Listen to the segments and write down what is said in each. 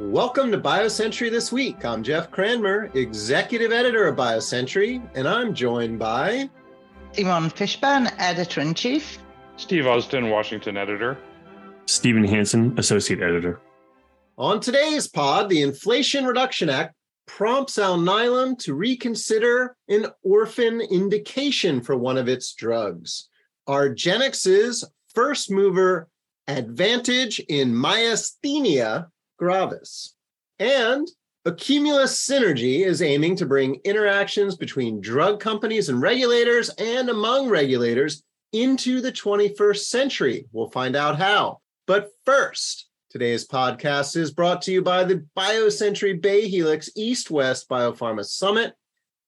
Welcome to BioCentury This Week. I'm Jeff Cranmer, Executive Editor of BioCentury, and I'm joined by Simone Fishburn, Editor in Chief, Steve Usdin, Washington Editor, Stephen Hansen, Associate Editor. On today's pod, the Inflation Reduction Act prompts Alnylam to reconsider an orphan indication for one of its drugs. argenx's first mover advantage in myasthenia gravis. And Accumulus Synergy is aiming to bring interactions between drug companies and regulators and among regulators into the 21st century. We'll find out how. But first, today's podcast is brought to you by the BioCentury Bay Helix East West Biopharma Summit,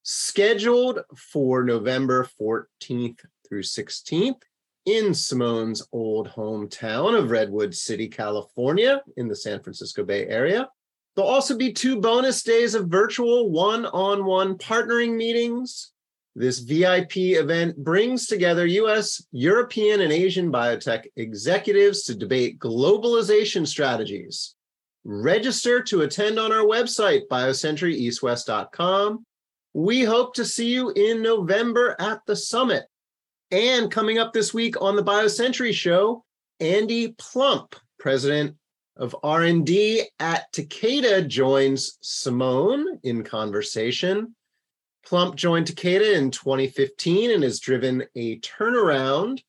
scheduled for November 14th through 16th in Simone's old hometown of Redwood City, California, in the San Francisco Bay Area. There'll also be two bonus days of virtual one on one partnering meetings. This VIP event brings together US, European, and Asian biotech executives to debate globalization strategies. Register to attend on our website, biocenturyeastwest.com. We hope to see you in November at the summit. And coming up this week on the BioCentury show, Andy Plump, president of R&D at Takeda joins Simone in conversation. Plump joined Takeda in 2015 and has driven a turnaround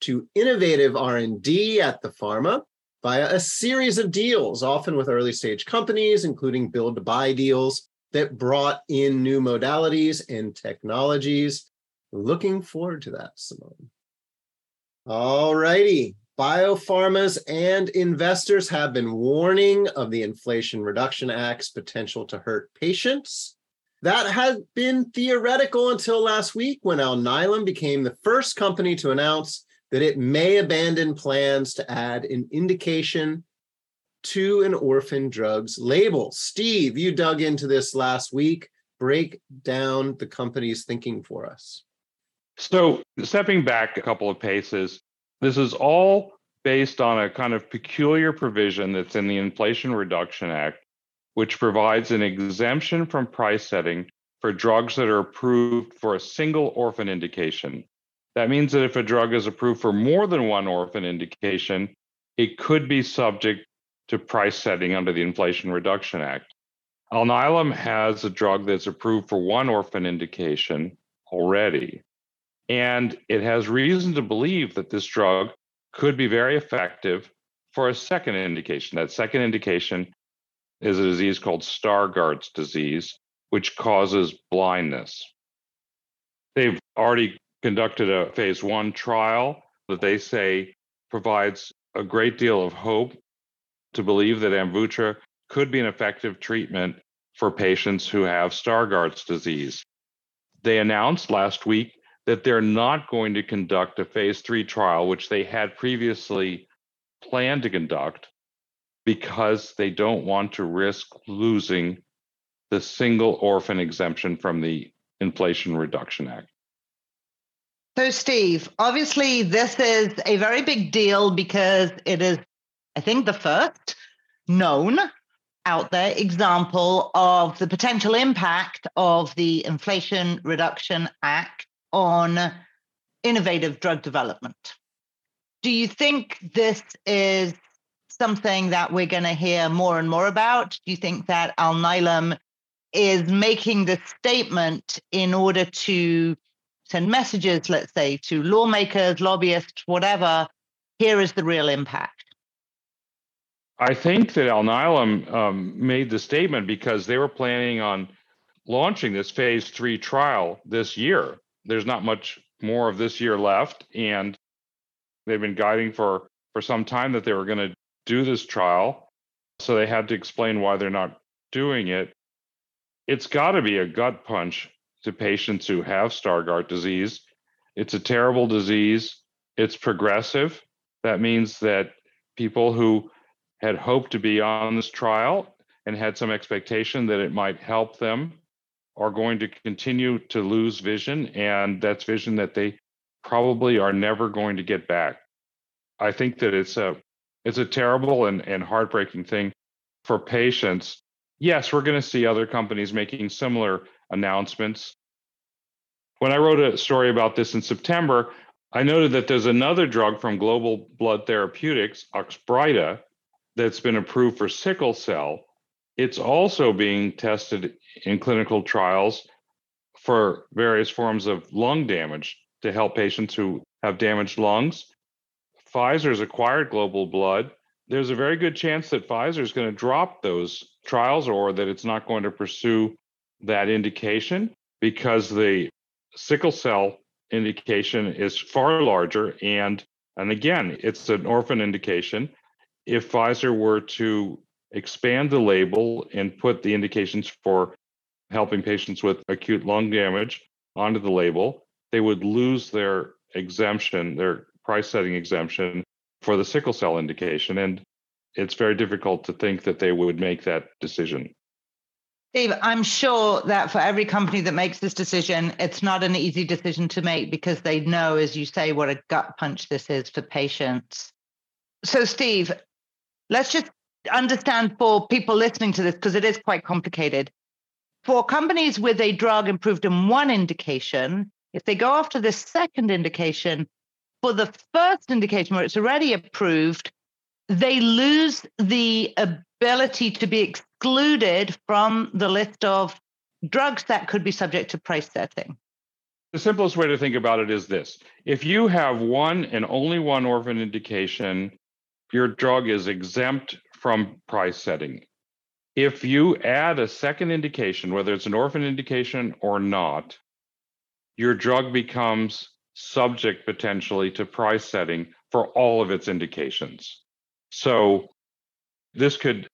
to innovative R&D at the pharma via a series of deals, often with early stage companies, including build to buy deals that brought in new modalities and technologies. Looking forward to that, Simone. All righty. Biopharmas and investors have been warning of the Inflation Reduction Act's potential to hurt patients. That had been theoretical until last week when Alnylam became the first company to announce that it may abandon plans to add an indication to an orphan drugs label. Steve, you dug into this last week. Break down the company's thinking for us. So, stepping back a couple of paces, this is all based on a kind of peculiar provision that's in the Inflation Reduction Act, which provides an exemption from price setting for drugs that are approved for a single orphan indication. That means that if a drug is approved for more than one orphan indication, it could be subject to price setting under the Inflation Reduction Act. Alnylam has a drug that's approved for one orphan indication already. And it has reason to believe that this drug could be very effective for a second indication. That second indication is a disease called Stargardt's disease, which causes blindness. They've already conducted a phase one trial that they say provides a great deal of hope to believe that Amvuttra could be an effective treatment for patients who have Stargardt's disease. They announced last week that they're not going to conduct a phase three trial, which they had previously planned to conduct, because they don't want to risk losing the single orphan exemption from the Inflation Reduction Act. So, Steve, obviously, this is a very big deal because it is, I think, the first known out there example of the potential impact of the Inflation Reduction Act on innovative drug development. Do you think this is something that we're going to hear more and more about? Do you think that Alnylam is making this statement in order to send messages, let's say, to lawmakers, lobbyists, whatever? Here is the real impact. I think that Alnylam um, made the statement because they were planning on launching this phase three trial this year there's not much more of this year left, and they've been guiding for for some time that they were going to do this trial. So they had to explain why they're not doing it. It's got to be a gut punch to patients who have Stargardt disease. It's a terrible disease. It's progressive. That means that people who had hoped to be on this trial and had some expectation that it might help them are going to continue to lose vision, and that's vision that they probably are never going to get back. I think that it's a it's a terrible and, and heartbreaking thing for patients, yes, we're going to see other companies making similar announcements. When I wrote a story about this in September, I noted that there's another drug from Global Blood Therapeutics, Oxbryta, that's been approved for sickle cell. It's also being tested in clinical trials for various forms of lung damage to help patients who have damaged lungs. Pfizer's acquired Global Blood. There's a very good chance that Pfizer is going to drop those trials or that it's not going to pursue that indication because the sickle cell indication is far larger and and again it's an orphan indication if Pfizer were to expand the label and put the indications for helping patients with acute lung damage onto the label, they would lose their exemption, their price setting exemption for the sickle cell indication. And it's very difficult to think that they would make that decision. Steve, I'm sure that for every company that makes this decision, it's not an easy decision to make because they know, as you say, what a gut punch this is for patients. So, Steve, let's just understand for people listening to this, because it is quite complicated. For companies with a drug approved in one indication, if they go after the second indication, for the first indication where it's already approved, they lose the ability to be excluded from the list of drugs that could be subject to price setting. The simplest way to think about it is this if you have one and only one orphan indication, your drug is exempt from price setting. If you add a second indication, whether it's an orphan indication or not, your drug becomes subject potentially to price setting for all of its indications. So this could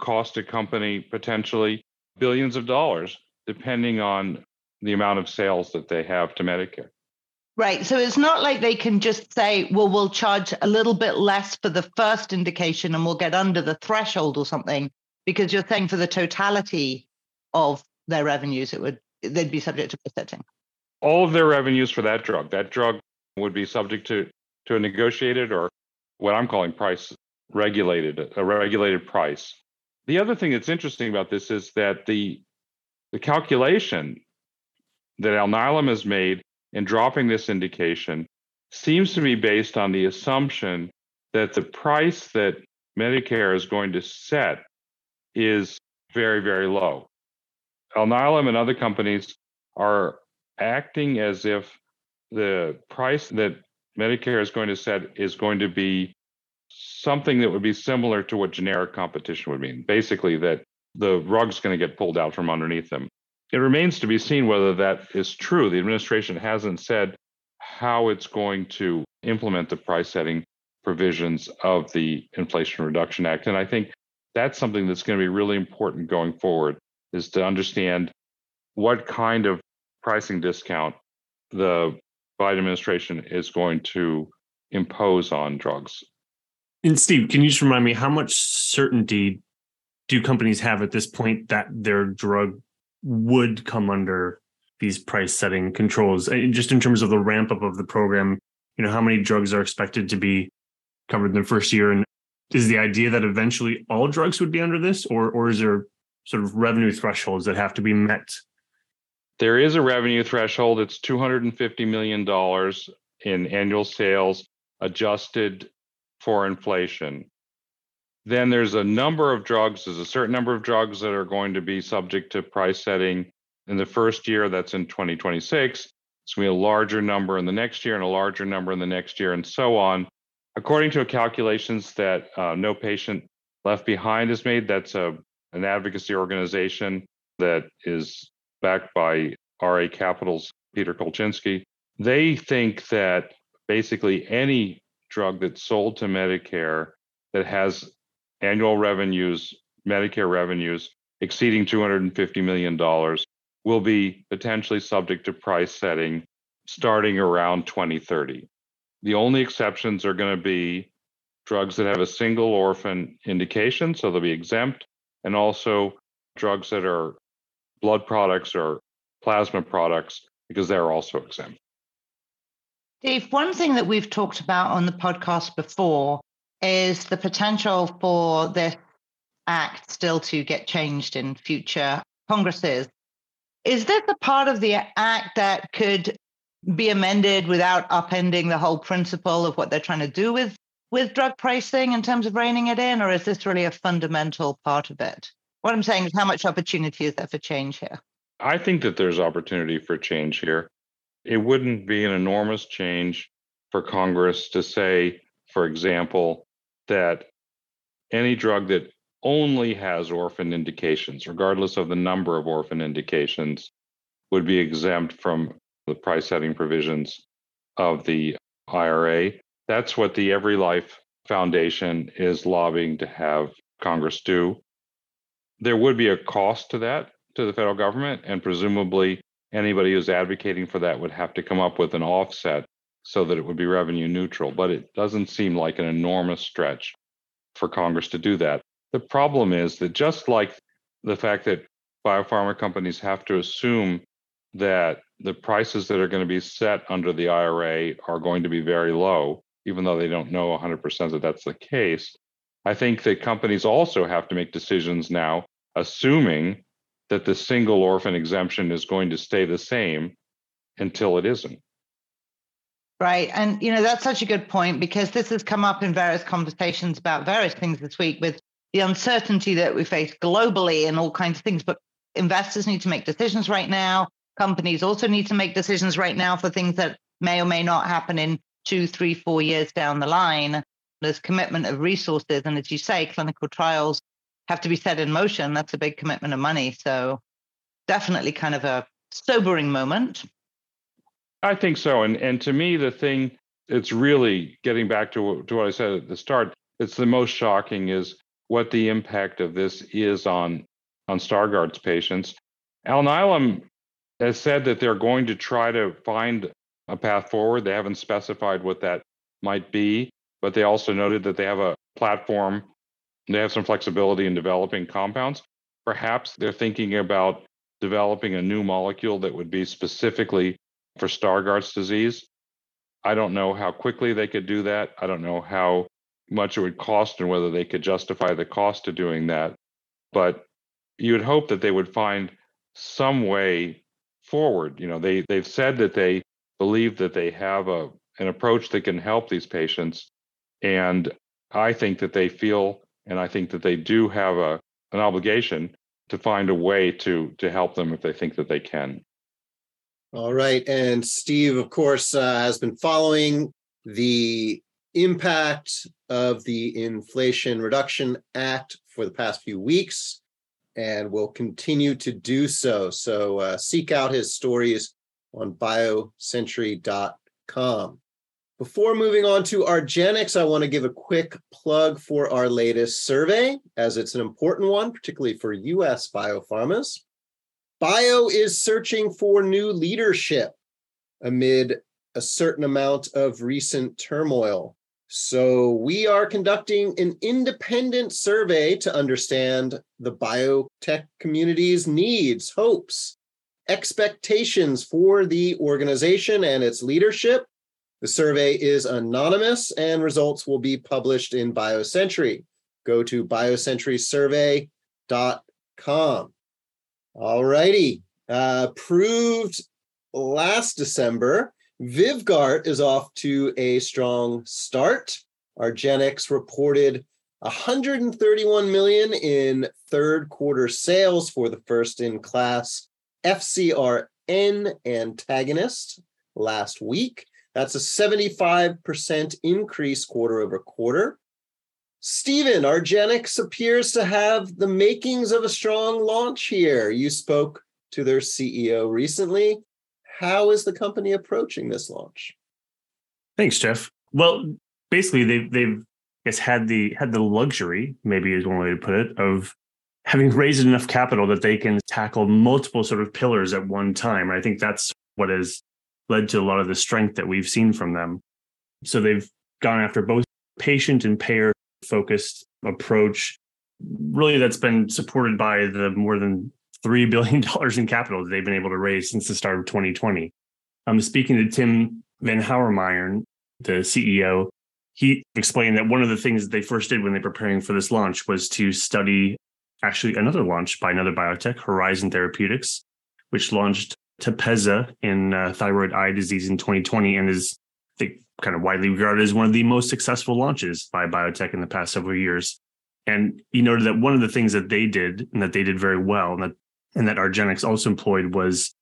cost a company potentially billions of dollars, depending on the amount of sales that they have to Medicare. Right. So it's not like they can just say, well, we'll charge a little bit less for the first indication and we'll get under the threshold or something, because you're saying for the totality of their revenues, it would they'd be subject to setting. All of their revenues for that drug, that drug would be subject to to a negotiated or what I'm calling price regulated, a regulated price. The other thing that's interesting about this is that the the calculation that Alnylam has made in dropping this indication seems to be based on the assumption that the price that Medicare is going to set is very, very low. Alnylam and other companies are acting as if the price that Medicare is going to set is going to be something that would be similar to what generic competition would mean. Basically, that the rug's going to get pulled out from underneath them. It remains to be seen whether that is true. The administration hasn't said how it's going to implement the price setting provisions of the Inflation Reduction Act. And I think that's something that's going to be really important going forward is to understand what kind of pricing discount the Biden administration is going to impose on drugs. And Steve, can you just remind me how much certainty do companies have at this point that their drug would come under these price setting controls. Just in terms of the ramp up of the program you know how many drugs are expected to be covered in the first year? And is the idea that eventually all drugs would be under this or or is there sort of revenue thresholds that have to be met? There is a revenue threshold. It's 250 million dollars in annual sales adjusted for inflation then there's a number of drugs, there's a certain number of drugs that are going to be subject to price setting in the first year, that's in 2026. It's going to be a larger number in the next year and a larger number in the next year, and so on. According to calculations that uh, No Patient Left Behind has made, that's a, an advocacy organization that is backed by RA Capital's Peter Kolchinsky. They think that basically any drug that's sold to Medicare that has annual revenues, Medicare revenues exceeding $250 million will be potentially subject to price setting starting around 2030. The only exceptions are going to be drugs that have a single orphan indication, so they'll be exempt, and also drugs that are blood products or plasma products because they're also exempt. Dave, one thing that we've talked about on the podcast before is the potential for this act still to get changed in future Congresses. Is this a part of the act that could be amended without upending the whole principle of what they're trying to do with with drug pricing in terms of reining it in, or is this really a fundamental part of it? What I'm saying is, how much opportunity is there for change here? I think that there's opportunity for change here. It wouldn't be an enormous change for Congress to say, for example, that any drug that only has orphan indications, regardless of the number of orphan indications, would be exempt from the price setting provisions of the IRA. That's what the Every Life Foundation is lobbying to have Congress do. There would be a cost to that to the federal government, and presumably anybody who's advocating for that would have to come up with an offset so that it would be revenue neutral. But it doesn't seem like an enormous stretch for Congress to do that. The problem is that just like the fact that biopharma companies have to assume that the prices that are going to be set under the IRA are going to be very low, even though they don't know 100% that that's the case. I think that companies also have to make decisions now, assuming that the single orphan exemption is going to stay the same until it isn't. Right. And, you know, that's such a good point because this has come up in various conversations about various things this week with the uncertainty that we face globally and all kinds of things. But investors need to make decisions right now. Companies also need to make decisions right now for things that may or may not happen in two, three, four years down the line. There's commitment of resources. And as you say, clinical trials have to be set in motion. That's a big commitment of money. So definitely kind of a sobering moment. I think so. And and to me, the thing it's really getting back to, to what I said at the start, it's the most shocking is what the impact of this is on on Stargardt's patients. Alnylam has said that they're going to try to find a path forward. They haven't specified what that might be, but they also noted that they have a platform. They have some flexibility in developing compounds. Perhaps they're thinking about developing a new molecule that would be specifically for Stargardt's disease. I don't know how quickly they could do that. I don't know how much it would cost and whether they could justify the cost of doing that. But you would hope that they would find some way forward. You know, they they've said that they believe that they have a an approach that can help these patients, and I think that they feel and I think that they do have a an obligation to find a way to to help them if they think that they can. All right, and Steve, of course, uh, has been following the impact of the Inflation Reduction Act for the past few weeks and will continue to do so. So uh, seek out his stories on biocentury.com. Before moving on to Argenx, I want to give a quick plug for our latest survey, as it's an important one, particularly for US biopharmas. Bio is searching for new leadership amid a certain amount of recent turmoil. So, we are conducting an independent survey to understand the biotech community's needs, hopes, expectations for the organization and its leadership. The survey is anonymous and results will be published in BioCentury. Go to biocenturysurvey.com. All righty. Uh, approved last December Vyvgart is off to a strong start. Argenx reported 131 million in third quarter sales for the first in class FcRn antagonist last week. That's a 75% increase quarter over quarter. Stephen, Argenx appears to have the makings of a strong launch here. You spoke to their CEO recently how is the company approaching this launch? Thanks, Jeff. Well, basically, they've they've I guess had the had the luxury, maybe is one way to put it, of having raised enough capital that they can tackle multiple sort of pillars at one time. I think that's what has led to a lot of the strength that we've seen from them. So they've gone after both patient and payer focused approach. Really, that's been supported by the more than $3 billion in capital that they've been able to raise since the start of 2020. I'm speaking to Tim Van Hauwermeiren, the CEO. he explained that one of the things that they first did when they were preparing for this launch was to study actually another launch by another biotech, Horizon Therapeutics, which launched Tepezza in uh, thyroid eye disease in 2020 and is I think kind of widely regarded as one of the most successful launches by biotech in the past several years. And he noted that one of the things that they did and that they did very well and that and that argenx also employed was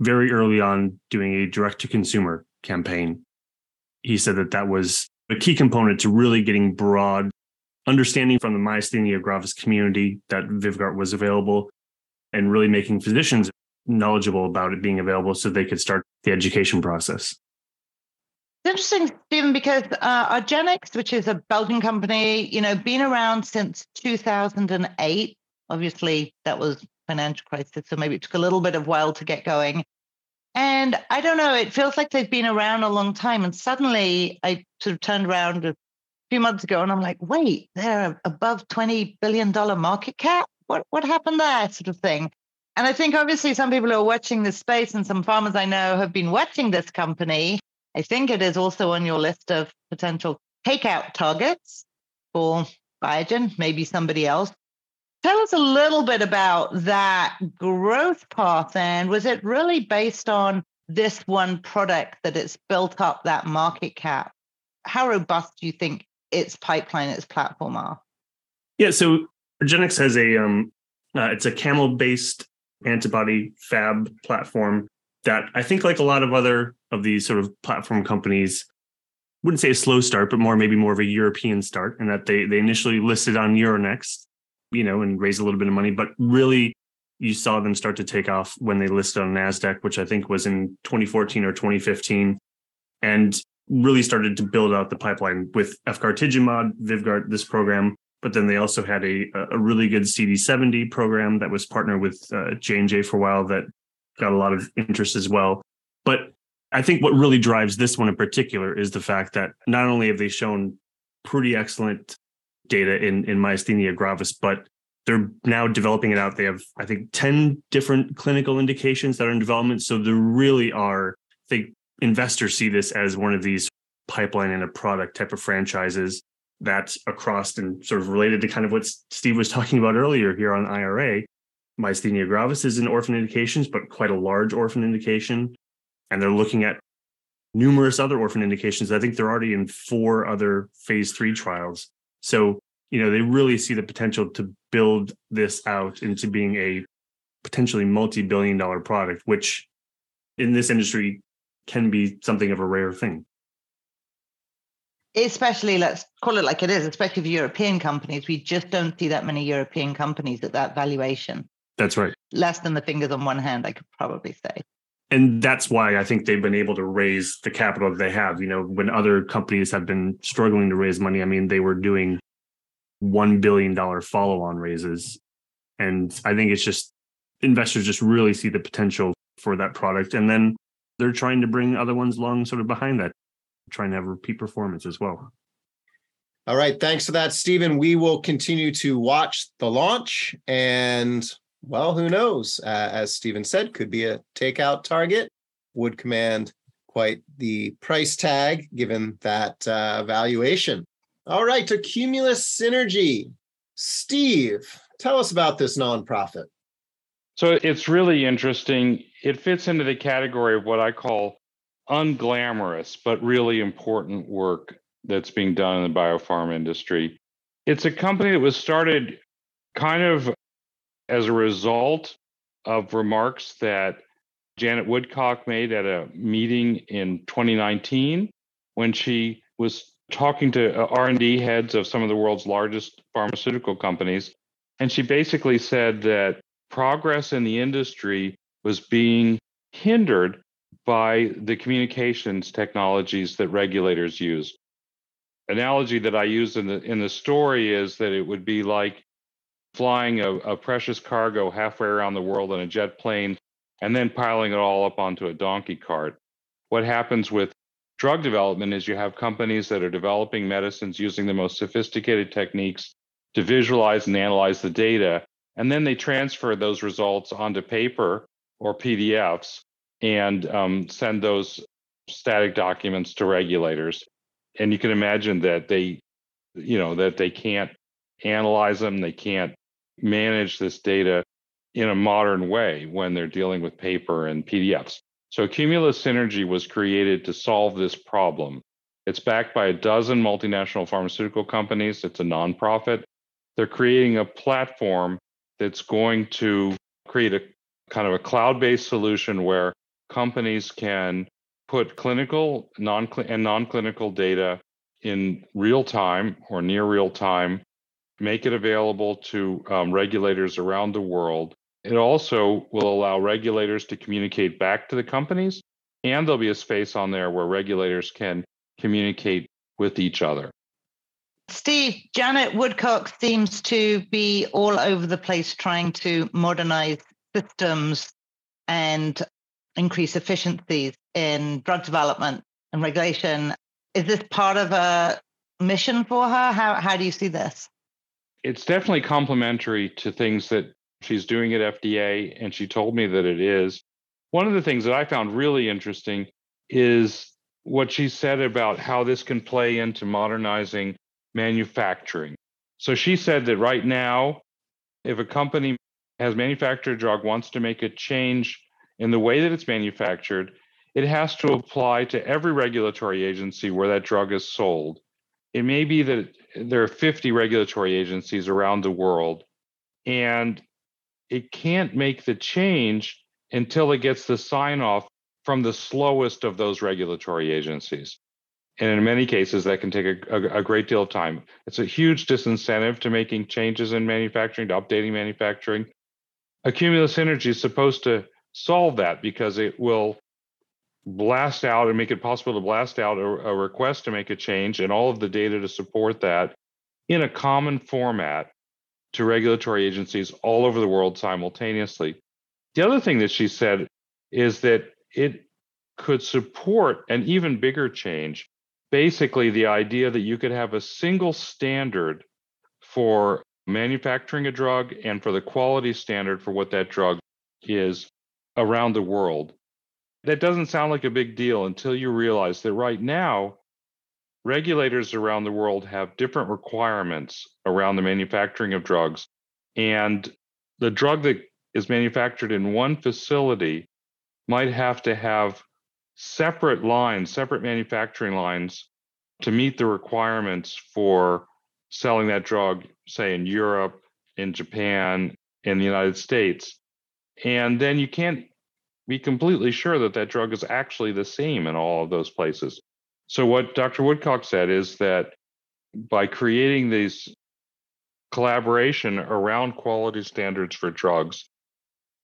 very early on doing a direct to consumer campaign. He said that that was a key component to really getting broad understanding from the myasthenia gravis community that Vyvgart was available and really making physicians knowledgeable about it being available so they could start the education process. It's interesting, Stephen, because uh, which is a Belgian company, you know, been around since 2008. Obviously, that was financial crisis, so maybe it took a little bit of while to get going. And I don't know, it feels like they've been around a long time. And suddenly I sort of turned around a few months ago and I'm like, wait, they're above $20 billion market cap? What, what happened there? Sort of thing. And I think obviously some people who are watching this space and some farmers I know have been watching this company. I think it is also on your list of potential takeout targets for Biogen, maybe somebody else. Tell us a little bit about that growth path and was it really based on this one product that it's built up that market cap? How robust do you think its pipeline, its platform are? Yeah, so argenx has a um uh, it's a camel based antibody fab platform that I think like a lot of other of these sort of platform companies wouldn't say a slow start, but more maybe more of a European start, and that they they initially listed on Euronext you know, and raised a little bit of money. But really, you saw them start to take off when they listed on NASDAQ, which I think was in 2014 or 2015, and really started to build out the pipeline with efgartigimod, Vyvgart, this program. But then they also had a, a really good CD70 program that was partnered with uh, J&J for a while that got a lot of interest as well. But I think what really drives this one in particular is the fact that not only have they shown pretty excellent data in in myasthenia gravis, but they're now developing it out. They have, I think, 10 different clinical indications that are in development. So there really are, I think investors see this as one of these pipeline and a product type of franchises that's across and sort of related to kind of what Steve was talking about earlier here on IRA. Myasthenia gravis is an orphan indications, but quite a large orphan indication. And they're looking at numerous other orphan indications. I think they're already in four other phase three trials. So, you know, they really see the potential to build this out into being a potentially multi billion dollar product, which in this industry can be something of a rare thing. Especially, let's call it like it is, especially for European companies. We just don't see that many European companies at that valuation. That's right. Less than the fingers on one hand, I could probably say and that's why I think they've been able to raise the capital that they have. You know, when other companies have been struggling to raise money, I mean, they were doing one billion dollar follow on raises, and I think it's just investors just really see the potential for that product, and then they're trying to bring other ones along, sort of behind that, trying to have repeat performance as well. All right, thanks for that, Stephen. We will continue to watch the launch and well, who knows? Uh, as Stephen said, could be a takeout target, would command quite the price tag given that uh, valuation. All right, to Accumulus Synergy. Steve, tell us about this nonprofit. So it's really interesting. It fits into the category of what I call unglamorous but really important work that's being done in the biopharma industry. It's a company that was started kind of as a result of remarks that Janet Woodcock made at a meeting in 2019 when she was talking to uh, R&D heads of some of the world's largest pharmaceutical companies and she basically said that progress in the industry was being hindered by the communications technologies that regulators use. Analogy that I use in the in the story is that it would be like flying a, a precious cargo halfway around the world in a jet plane and then piling it all up onto a donkey cart. What happens with drug development is you have companies that are developing medicines using the most sophisticated techniques to visualize and analyze the data. And then they transfer those results onto paper or PDFs and um, send those static documents to regulators. and you can imagine that they, you know, that they can't analyze them, they can't manage this data in a modern way when they're dealing with paper and PDFs. So Accumulus Synergy was created to solve this problem. It's backed by a dozen multinational pharmaceutical companies. It's a nonprofit. They're creating a platform that's going to create a kind of a cloud based solution where companies can put clinical non and non clinical data in real time or near real time, make it available to um, regulators around the world. It also will allow regulators to communicate back to the companies, and there'll be a space on there where regulators can communicate with each other. Steve, Janet Woodcock seems to be all over the place trying to modernize systems and increase efficiencies in drug development and regulation. Is this part of a mission for her? How, how do you see this? It's definitely complementary to things that she's doing at FDA, and she told me that it is. One of the things that I found really interesting is what she said about how this can play into modernizing manufacturing. So she said that right now, if a company has manufactured a drug, wants to make a change in the way that it's manufactured, it has to apply to every regulatory agency where that drug is sold. It may be that there are 50 regulatory agencies around the world, and it can't make the change until it gets the sign off from the slowest of those regulatory agencies. And in many cases, that can take a, a, a, great deal of time. It's a huge disincentive to making changes in manufacturing, to updating manufacturing. Accumulus Synergy is supposed to solve that because it will blast out and make it possible to blast out a, a request to make a change and all of the data to support that in a common format to regulatory agencies all over the world simultaneously. The other thing that she said is that it could support an even bigger change. Basically, the idea that you could have a single standard for manufacturing a drug and for the quality standard for what that drug is around the world. That doesn't sound like a big deal until you realize that right now, regulators around the world have different requirements around the manufacturing of drugs. And the drug that is manufactured in one facility might have to have separate lines, separate manufacturing lines to meet the requirements for selling that drug, say in Europe, in Japan, in the United States. And then you can't be completely sure that that drug is actually the same in all of those places. So, what Dr. Woodcock said is that by creating these collaboration around quality standards for drugs,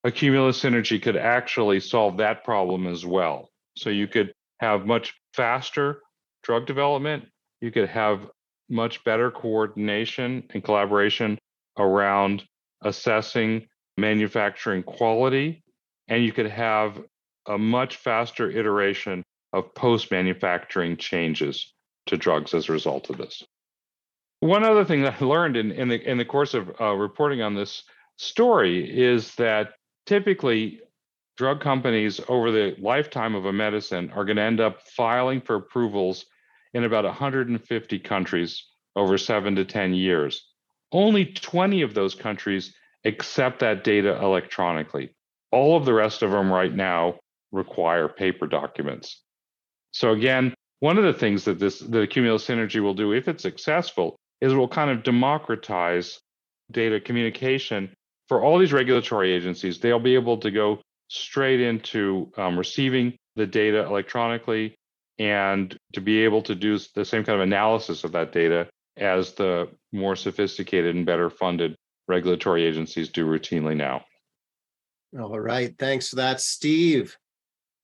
Accumulus Synergy could actually solve that problem as well. So you could have much faster drug development. You could have much better coordination and collaboration around assessing manufacturing quality. And you could have a much faster iteration of post manufacturing changes to drugs as a result of this. One other thing that I learned in, in, the, in the course of uh, reporting on this story is that typically drug companies over the lifetime of a medicine are going to end up filing for approvals in about 150 countries over seven to 10 years. Only 20 of those countries accept that data electronically. All of the rest of them right now require paper documents. So again, one of the things that this the Accumulus Synergy will do, if it's successful, is it will kind of democratize data communication for all these regulatory agencies, they'll be able to go straight into um, receiving the data electronically and to be able to do the same kind of analysis of that data as the more sophisticated and better funded regulatory agencies do routinely now. All right. Thanks for that, Steve.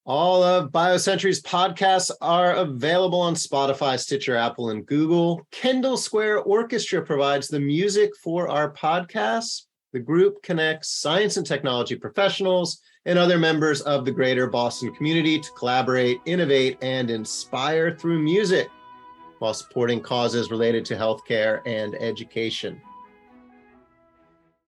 All of BioCentury's podcasts are available on Spotify, Stitcher, Apple, and Google. Kendall Square Orchestra provides the music for our podcasts. The group connects science and technology professionals and other members of the greater Boston community to collaborate, innovate, and inspire through music while supporting causes related to healthcare and education.